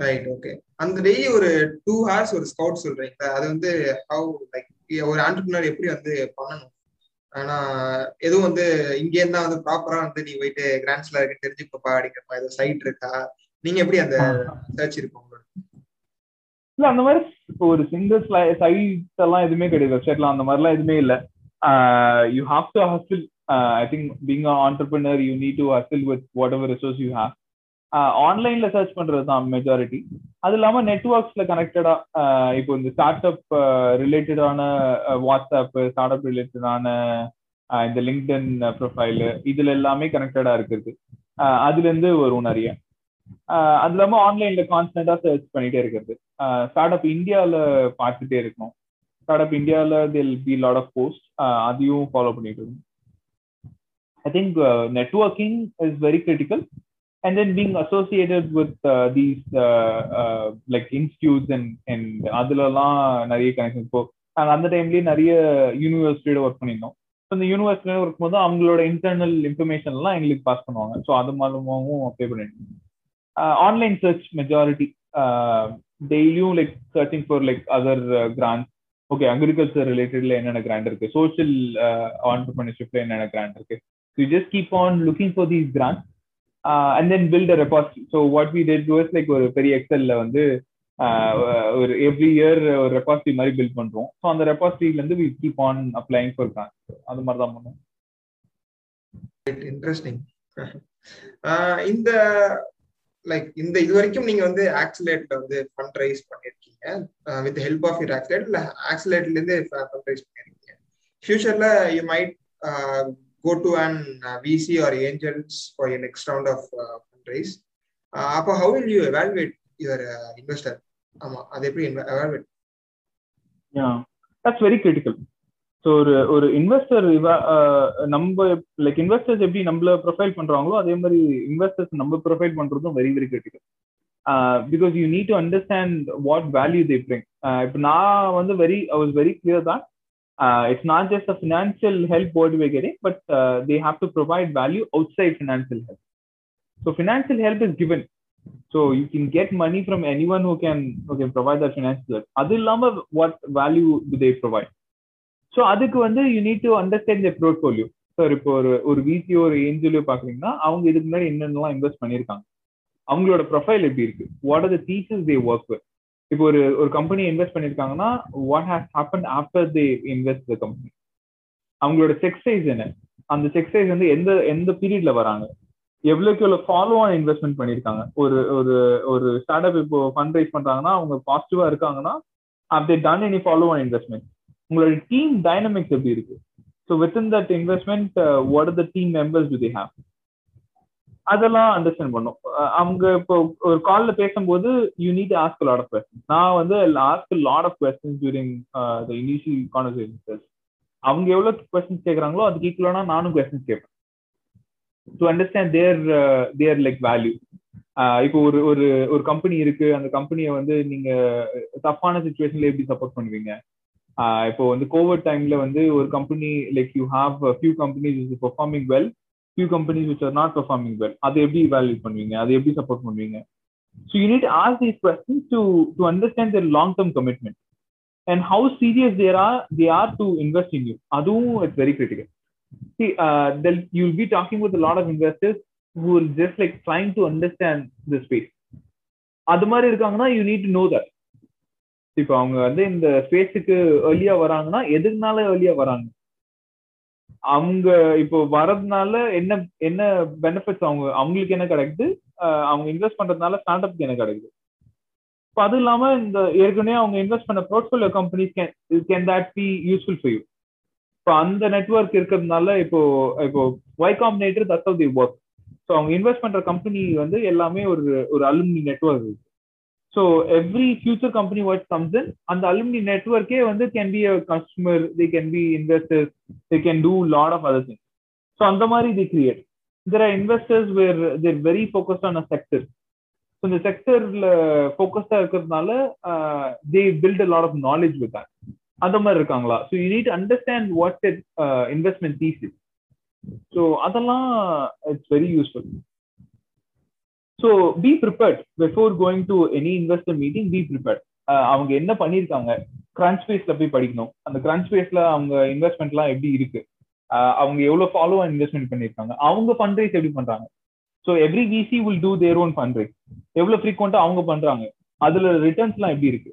right okay அந்த டெய்லி ஒரு டூ ஹார்ஸ் ஒரு ஸ்கவுட் சொல்றீங்களா? அது வந்து ஹவு லைக் ஒரு ஆண்டர்பிரினர் எப்படி வந்து பண்ணணும்? ஆனா எதுவும் வந்து இங்கே இருந்தா வந்து ப்ராப்பரா வந்து நீ போயிட்டு கிராண்ட்ஸ்ல இருக்கு தெரிஞ்சுக்கப்பா அப்படிங்கிற மாதிரி ஏதோ சைட் இருக்கா? நீங்க எப்படி அந்த சர்ச் இருக்கும் இல்ல அந்த மாதிரி இப்போ ஒரு சிங்கிள் சைட் எல்லாம் எதுவுமே கிடையாது வெப்சைட்லாம் அந்த மாதிரிலாம் எதுவுமே இல்ல. You have to hustle I think being entrepreneur you need to hustle with whatever resource you have ஆன்லைன்ல சர்ச் பண்றது தான் மெஜாரிட்டி அது இல்லாம நெட்ஒர்க்ஸ்ல கனெக்டடா இப்போ இந்த ஸ்டார்ட் அப் ரிலேட்டடான வாட்ஸ்அப் ஸ்டார்ட் அப் ரிலேட்டடான இந்த லிங்க்டன் ப்ரொஃபைல் இதுல எல்லாமே கனெக்டடா இருக்குது அதுல இருந்து வரும் நிறைய. அது இல்லாம ஆன்லைன்ல கான்ஸ்டன்டா சர்ச் பண்ணிட்டே இருக்கிறது. ஸ்டார்ட் அப் இந்தியால பார்த்துட்டே இருக்கணும் ஸ்டார்ட் அப் இந்தியால there'll be lot of post அதையும் ஃபாலோ பண்ணிட்டு இருக்கணும் I think networking is very critical and then being associated with uh, these uh, uh, like institutes and and அதுலலாம் நிறைய கனெக்ஷன் இப்போ நாங்கள் அந்த டைம்லயே நிறைய யூனிவர்சிட்டியோட ஒர்க் பண்ணியிருந்தோம். இந்த யூனிவர்சிட்டியோட ஒர்க் போது அவங்களோட இன்டர்னல் இன்ஃபர்மேஷன் எல்லாம் எங்களுக்கு பாஸ் பண்ணுவாங்க. ஸோ அது மூலமாகவும் அப்ளை பண்ணிட்டு ஆன்லைன் சர்ச் மெஜாரிட்டி டெய்லியும் like searching for like other grant okay agriculture ரிலேட்டட்ல என்னென்ன கிராண்ட் இருக்கு? சோஷியல் ஆண்டர்பிரினர்ஷிப்ல uh, என்னென்ன கிராண்ட் இருக்கு? You just keep on looking for these grant and then build a repository so what we did was like ஒரு பெரிய எக்ஸல்ல வந்து uh, ஒரு every year ஒரு ரெபாசிட்டி மாதிரி பில்ட் பண்றோம். ஸோ அந்த ரெபாசிட்ரியில இருந்து we keep on applying for grant அது மாதிரி தான் பண்ணுவோம். இன்ட்ரெஸ்டிங் uh, இந்த லைக் இந்த இது வரைக்கும் நீங்க வந்து ஆக்சிலேட்ல வந்து ஃபண்ட் ரைஸ் பண்ணிருக்கீங்க with help of your accelerate இல்ல ஆக்சிலேட்ல இருந்து ஃபண்ட் ரைஸ் பண்ணிருக்கீங்க ஃபியூச்சர்ல you might go to an VC or angels for your next round of fund raise அப்போ how will you evaluate your investor ஆமா அது எப்படி evaluate yeah that's very critical so ஒரு ஒரு இன்வெஸ்டர் நம்ம லைக் இன்வெஸ்டர்ஸ் எப்படி நம்மள ப்ரொஃபைல் பண்றாங்களோ அதே மாதிரி இன்வெஸ்டர்ஸ் நம்ம ப்ரொஃபைல் பண்றதும் very very critical because you need to understand what value they bring இப்போ நான் வந்து very I was very clear தான் it's not just a financial help what we getting but they have to provide value outside financial help so financial help is given so you can get money from any one who can who can provide that financial help அது இல்லாமல் what value to they provide so அதுக்கு வந்து you need to understand the portfolio sir இப்போ ஒரு ஒரு விசியோ ஒரு Angela பாக்குறீங்கன்னா அவங்க இதுக்கு முன்னாடி என்னென்னலாம் இன்வெஸ்ட் பண்ணியிருக்காங்க. அவங்களோட ப்ரொஃபைல் எப்படி இருக்கு? What are the theses they work with இப்போ ஒரு ஒரு company invest பண்ணிருக்காங்கன்னா what has happen after they invest the company அவங்களோட செக் சைஸ் என்ன? அந்த செக் சைஸ் வந்து எந்த எந்த பீரியட்ல வராங்க? எவ்வளோக்கு எவ்வளோ ஃபாலோ ஆன் இன்வெஸ்ட்மெண்ட் பண்ணியிருக்காங்க? ஒரு ஒரு ஒரு ஸ்டார்ட் அப் இப்போ ஃபண்ட் ரைஸ் பண்றாங்கன்னா அவங்க பாசிட்டிவா இருக்காங்கன்னா have they done any follow on investment உங்களோட டீம் டைனமிக்ஸ் எப்படி இருக்கு? So within that investment what are the team members to they have அதெல்லாம் அண்டர்ஸ்டாண்ட் பண்ணும். அவங்க இப்போ ஒரு கால்ல பேசும்போது you need ask lot of question நான் வந்து ask lot of question during the initial conversation அவங்க எவ்வளவு கொஸ்டின்ஸ் கேட்குறாங்களோ அதுக்கு ஈக்குவலானா நானும் கொஸ்டின்ஸ் கேட்பேன். To understand their their like value இப்போ ஒரு ஒரு ஒரு கம்பெனி இருக்கு. அந்த கம்பெனியை வந்து நீங்க தப்பான சுச்சுவேஷன்ல எப்படி சப்போர்ட் பண்ணுவீங்க? இப்போ வந்து கோவிட் டைம்ல வந்து ஒரு company like you have few companies is performing well few companies which are not performing well அதை எப்படி வேல்யூ பண்ணுவீங்க அதை எப்படி சப்போர்ட் பண்ணுவீங்க so you need ask these questions to to understand their long term commitment and how serious they are they are to invest in you அதுவும் it's very critical see uh, they'll- you'll be talking with a lot of investors who will just like trying to understand the space அது மாதிரி இருக்காங்கன்னா you need to know that இப்போ அவங்க வந்து இந்த ஸ்பேஸுக்கு ஏர்லியா வராங்கன்னா எதுக்குனால ஏர்லியா வராங்க. அவங்க இப்போ வரதுனால என்ன என்ன பெனிஃபிட்ஸ் அவங்க அவங்களுக்கு என்ன கிடைக்குது? அவங்க இன்வெஸ்ட் பண்றதுனால ஸ்டார்ட் அப்க்கு என்ன கிடைக்குது? இப்போ அது இல்லாம இந்த ஏற்கனவே அவங்க இன்வெஸ்ட் பண்ண portfolio companies can can that be useful for you இப்போ அந்த நெட்ஒர்க் இருக்கிறதுனால இப்போ இப்போ Y Combinator that of the work so அவங்க இன்வெஸ்ட் பண்ற கம்பெனி வந்து எல்லாமே ஒரு ஒரு அலுமினி நெட்ஒர்க் இருக்கு. so every future company what comes in அந்த அலுமினி நெட்ஒர்க்கே வந்து can be a customer they can be investors they can do lot of other things so அந்த மாதிரி the create there are investors where they're very focused on a sector so இந்த செக்டர்ல ஃபோக்கஸ்டா இருக்கிறதுனால they build a lot of knowledge with that அந்த மாதிரி இருக்காங்களா so you need understand what it investment thesis so அதெல்லாம் it's very useful So be prepared before going to any investor meeting be prepared அவங்க என்ன பண்ணியிருக்காங்க? Crunch பேஸ்ல போய் படிக்கணும். அந்த கிரன்ச் பேஸ்ல அவங்க இன்வெஸ்ட்மெண்ட்லாம் எப்படி இருக்கு? அவங்க எவ்வளோ ஃபாலோ இன்வெஸ்ட்மெண்ட் பண்ணியிருக்காங்க? அவங்க ஃபண்ட் ரைஸ் எப்படி பண்றாங்க? So every VC will do their own fund raise எவ்வளோ ஃப்ரீக்வெண்ட்டாக அவங்க பண்றாங்க? அதுல ரிட்டர்ன்ஸ்லாம் எப்படி இருக்கு?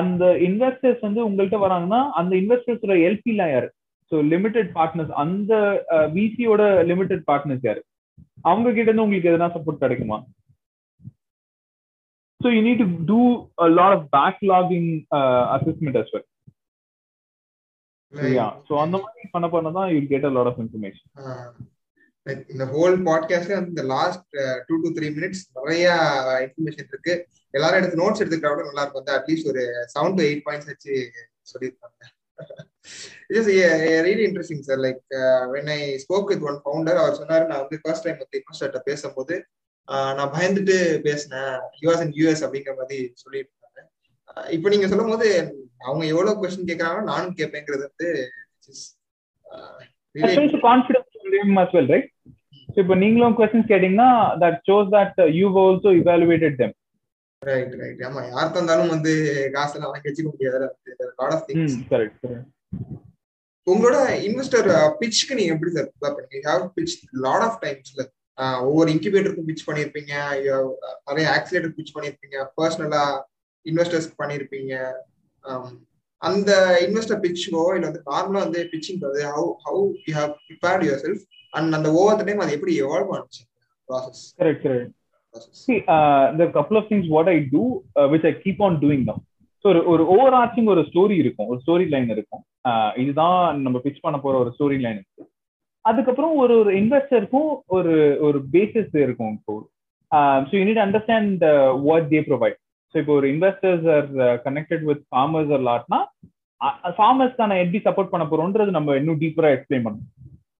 அந்த இன்வெஸ்டர்ஸ் வந்து உங்கள்கிட்ட வராங்கன்னா அந்த இன்வெஸ்டர்ஸோட எல்பிலாம் யாரு? ஸோ லிமிடெட் பார்ட்னர்ஸ் அந்த விசியோட லிமிடெட் பார்ட்னர்ஸ் யாரு? அவங்க கிட்ட இருந்து உங்களுக்கு எதனா சப்போர்ட் கிடைக்குமா? So you need to do lot of backlogging assessment as well சரியா ஸோ அந்த மாதிரி பண்ண பண்ண தான் you get a lot of information இந்த ஹோல் பாட்காஸ்ட்ல வந்து இந்த last two to three minutes நிறைய இன்ஃபர்மேஷன் இருக்கு. எல்லாரும் எடுத்து நோட்ஸ் எடுத்துக்கிட்டா கூட நல்லா இருக்கும். வந்து அட்லீஸ்ட் ஒரு செவன் டு எயிட் பாயிண்ட்ஸ் வச்சு சொல்லியிருப்பாங்க. It really interesting sir like when I spoke with one founder அவர் சொன்னாரு நான் வந்து ஃபர்ஸ்ட் டைம் வந்து இன்வெஸ்டர்கிட்ட பேசும்போது நான் பயந்துட்டு பேசினேன். யூஎஸ் அண்ட் யூஎஸ் அப்படிங்கிற மாதிரி சொல்லிட்டு இருந்தாங்க இப்போ நீங்க சொல்லும் போது அவங்க எவ்வளவு கொஸ்டின் கேட்கறாங்களோ நானும் கேட்பேங்கிறது வந்து கான்ஃபிடன்ஸ் இப்போ நீங்களும் கொஸ்டின்ஸ் கேட்டீங்கன்னா that shows that you also evaluated them right right ஆமா யார் தந்தாலும் வந்து காசெல்லாம் வாங்கி வச்சுக்க முடியாது. உங்களோட இன்வெஸ்டர் பிட்ச்க்கு நீங்க எப்படி சார் ப்ரிப்பேர் பண்ணீங்க? ஹேவ் பிட்ச் லாட் ஆஃப் டைம்ஸ்ல ஒவ்வொரு இன்குபேட்டருக்கும் பிட்ச் பண்ணிருப்பீங்க. நிறைய ஆக்சிலேட்டர் பிட்ச் பண்ணிருப்பீங்க. பர்சனலா இன்வெஸ்டர்ஸ் பண்ணிருப்பீங்க. அந்த இன்வெஸ்டர் பிட்ச்க்கோ இல்ல வந்து நார்மலா வந்து வந்து how how you have prepared yourself and அந்த ஓவர் டைம் அது எப்படி எவால்வ் ஆனிச்சு? Process correct correct See, uh, there are a couple of things what I do, uh, which I keep on doing now. So ஒரு ஒரு over arching ஒரு story இருக்கும் ஒரு story line இருக்கும் uh, இதுதான் நம்ம பிச் பண்ண போற ஒரு ஸ்டோரி லைன் இருக்கு அதுக்கப்புறம் ஒரு ஒரு இன்வெஸ்டருக்கும் ஒரு ஒரு பேசிஸ் இருக்கும் இப்போ. So you need understand what they provide so இப்போ ஒரு investors are connected with farmers or லாட்னா ஃபார்மர்ஸ்க்கான எப்படி சப்போர்ட் பண்ண போறோன்றது நம்ம இன்னும் டீப்பரா எக்ஸ்பிளைன் பண்ணணும்.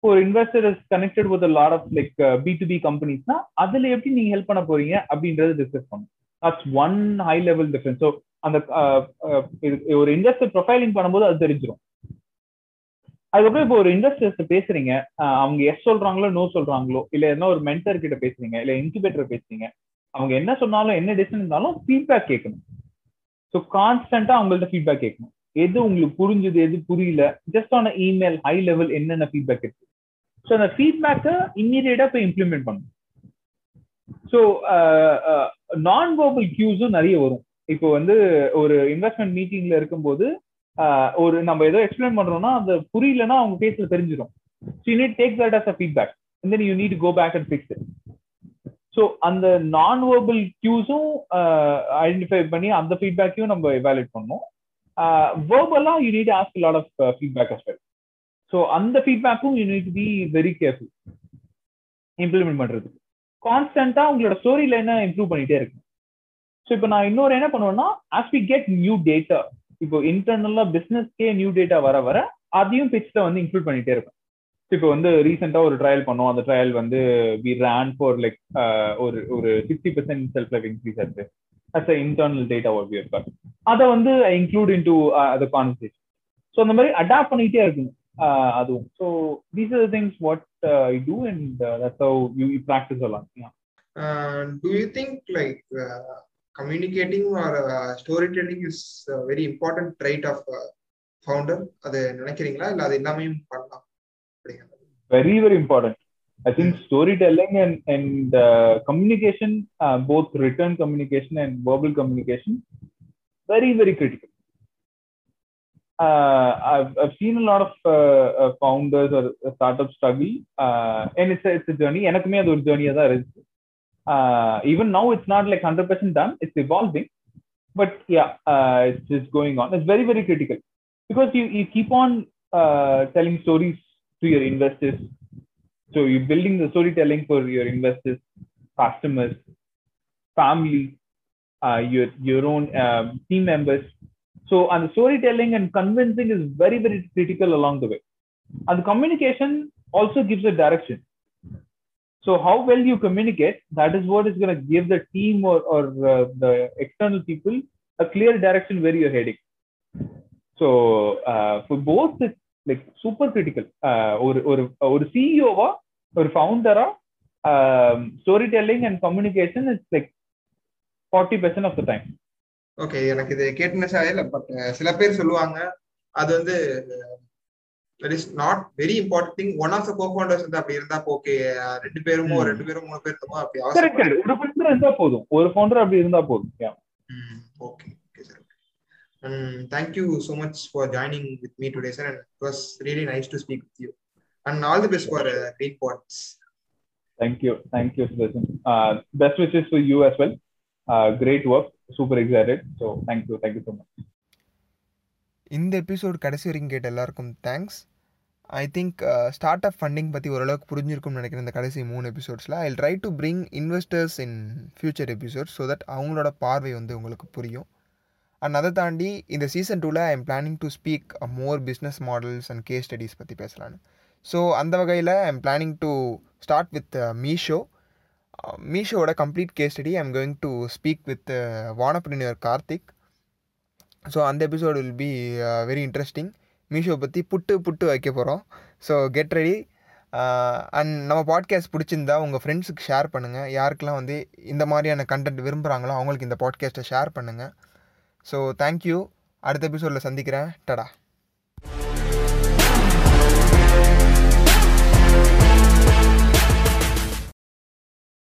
ஒரு investor is connected with lot of like B to B கம்பெனிஸ்னா அதுல எப்படி நீங்க ஹெல்ப் பண்ண போறீங்க அப்படின்றத டிஸ்கஸ் பண்ணும். That's one high level difference so அந்த uh, uh, ஒரு இன்வெஸ்டர் ப்ரொஃபைலிங் பண்ணும்போது அது தெரிஞ்சிடும் அதுக்கப்புறம் இப்போ ஒரு இன்வெஸ்டர்ஸ் பேசுறீங்க அவங்க எஸ் சொல்றாங்களோ நோ சொல்றாங்களோ இல்ல என்ன ஒரு மென்டர் கிட்ட பேசுறீங்க இல்ல இன்குபேட்டர் பேசுறீங்க அவங்க என்ன சொன்னாலும் என்ன டிசிஷன் இருந்தாலும் ஃபீட்பேக் கேட்கணும். ஸோ கான்ஸ்டன்டா அவங்கள்ட்ட ஃபீட்பேக் கேட்கணும். எது உங்களுக்கு புரிஞ்சுது எது புரியல just an email high level என்னென்ன ஃபீட்பேக் இருக்கு. ஸோ அந்த ஃபீட்பேக்கை இம்மீடியட்டா போய் இம்ப்ளிமெண்ட் பண்ணும் ஸோ நான் வேர்பல் கியூஸும் நிறைய வரும். இப்போ வந்து ஒரு இன்வெஸ்ட்மெண்ட் மீட்டிங்ல இருக்கும்போது uh, ஒரு நம்ம ஏதோ எக்ஸ்பிளைன் பண்றோம்னா அந்த புரியலன்னா அவங்க பேசுறது தெரிஞ்சிடும் so you need take that as a feedback then you need go back and fix so அந்த நான் வேர்பல் கியூஸும் ஐடென்டிஃபை பண்ணி அந்த ஃபீட்பேக்கையும் நம்ம எவாலுவேட் பண்ணணும் வேர்பலா you need ask lot of feedback as well so அந்த ஃபீட்பேக்கும் you need be very careful implement பண்றதுக்கு கான்ஸ்டன்டா உங்களோட ஸ்டோரி லைனை இம்ப்ரூவ் பண்ணிட்டே இருக்கும் ஸோ இப்போ நான் இன்னொரு என்ன பண்ணுவேன்னா as we get new data இப்போ இன்டர்னலாக பிசினஸ்க்கே நியூ டேட்டா வர வர அதையும் பிச்சில் வந்து இன்க்ளூட் பண்ணிட்டே இருப்பேன். இப்போ வந்து ரீசெண்டாக ஒரு ட்ரையல் பண்ணோம். அந்த ட்ரையல் வந்து வி ரேன் ஃபார் லைக் ஒரு ஒரு sixty percent shelf life increase ஆச்சு as a internal data work இருக்கார் அதை வந்து இன்க்ளூட் இன் டு அந்த கான்வர்சேஷன் ஸோ அந்த மாதிரி அடாப்ட் பண்ணிகிட்டே இருக்கணும். அதுவும் so these are things what I do and that's how you practice எல்லாம் do you think like communicating or story telling is very important trait of founder அது நினைக்கிறீங்களா இல்லை அது எல்லாமே பண்ணலாம் அப்படிங்கிறது very very important i think storytelling and and uh, communication uh, both written communication and verbal communication very very critical uh, I've, I've seen a lot of uh, uh, founders or startups struggle uh, and it's a, it's a journey எனக்குமே அது ஒரு ஜேர்னியா தான் இருந்துச்சு uh, even now it's not like 100% done it's evolving but yeah uh, it's just going on it's very very critical because you, you keep on uh, telling stories to your investors. So you're building the storytelling for your investors, customers, family, uh, your your own um, team members. So, and the storytelling and convincing is very, very critical along the way. And the communication also gives a direction. So, how well you communicate, that is what is going to give the team or, or uh, the external people a clear direction where you're heading. So, uh, for both, it's like super critical. Uh, or, or, or CEO or founder, um, storytelling and communication is like 40% of the time. Okay எனக்கு இது கேட்டுனஸா இல்லை but சில பேர் சொல்லுவாங்க அது வந்து that is not very important thing one of the co founders வந்து அப்படி இருந்தா ஓகே ரெண்டு பேருமோ. ரெண்டு பேரும் மூணு பேர் இருக்கமோ அப்படி அவசியம் ஒரு ஃபவுண்டர் இருந்தா போதும் ஒரு ஃபவுண்டர் அப்படி இருந்தா போதும். Okay okay sir and thank you so much for joining with me today sir and it was really nice to speak with you and all the best for Green Pods Thank you. Thank you, Sudarshan. Uh, best wishes for you as well. Super excited so thank you thank you so much இந்த episode கடைசி வரைக்கும் கேட்ட எல்லாருக்கும் thanks I think startup funding பற்றி ஓரளவுக்கு புரிஞ்சிருக்கும்னு நினைக்கிறேன் இந்த கடைசி மூணு எபிசோட்ஸில் I try to bring investors in future episodes so that அவங்களோட பார்வை வந்து உங்களுக்கு புரியும். அண்ட் அதை தாண்டி இந்த சீசன் டூவில் I am planning to speak more business models and case studies பற்றி பேசலான்னு ஸோ அந்த வகையில் I am planning to start with Meesho மீஷோவோட complete case study I'm going to speak with வானப்பிரினியர் Karthik so அந்த episode will be very interesting Meesho பற்றி புட்டு புட்டு வைக்க போகிறோம் ஸோ கெட் ரெடி அண்ட் நம்ம பாட்காஸ்ட் பிடிச்சிருந்தா உங்கள் ஃப்ரெண்ட்ஸுக்கு ஷேர் பண்ணுங்கள் யாருக்கெல்லாம் வந்து இந்த மாதிரியான கண்டென்ட் விரும்புகிறாங்களோ அவங்களுக்கு இந்த பாட்காஸ்ட்டை ஷேர் பண்ணுங்கள் ஸோ தேங்க்யூ அடுத்த எபிசோடில் சந்திக்கிறேன். டடா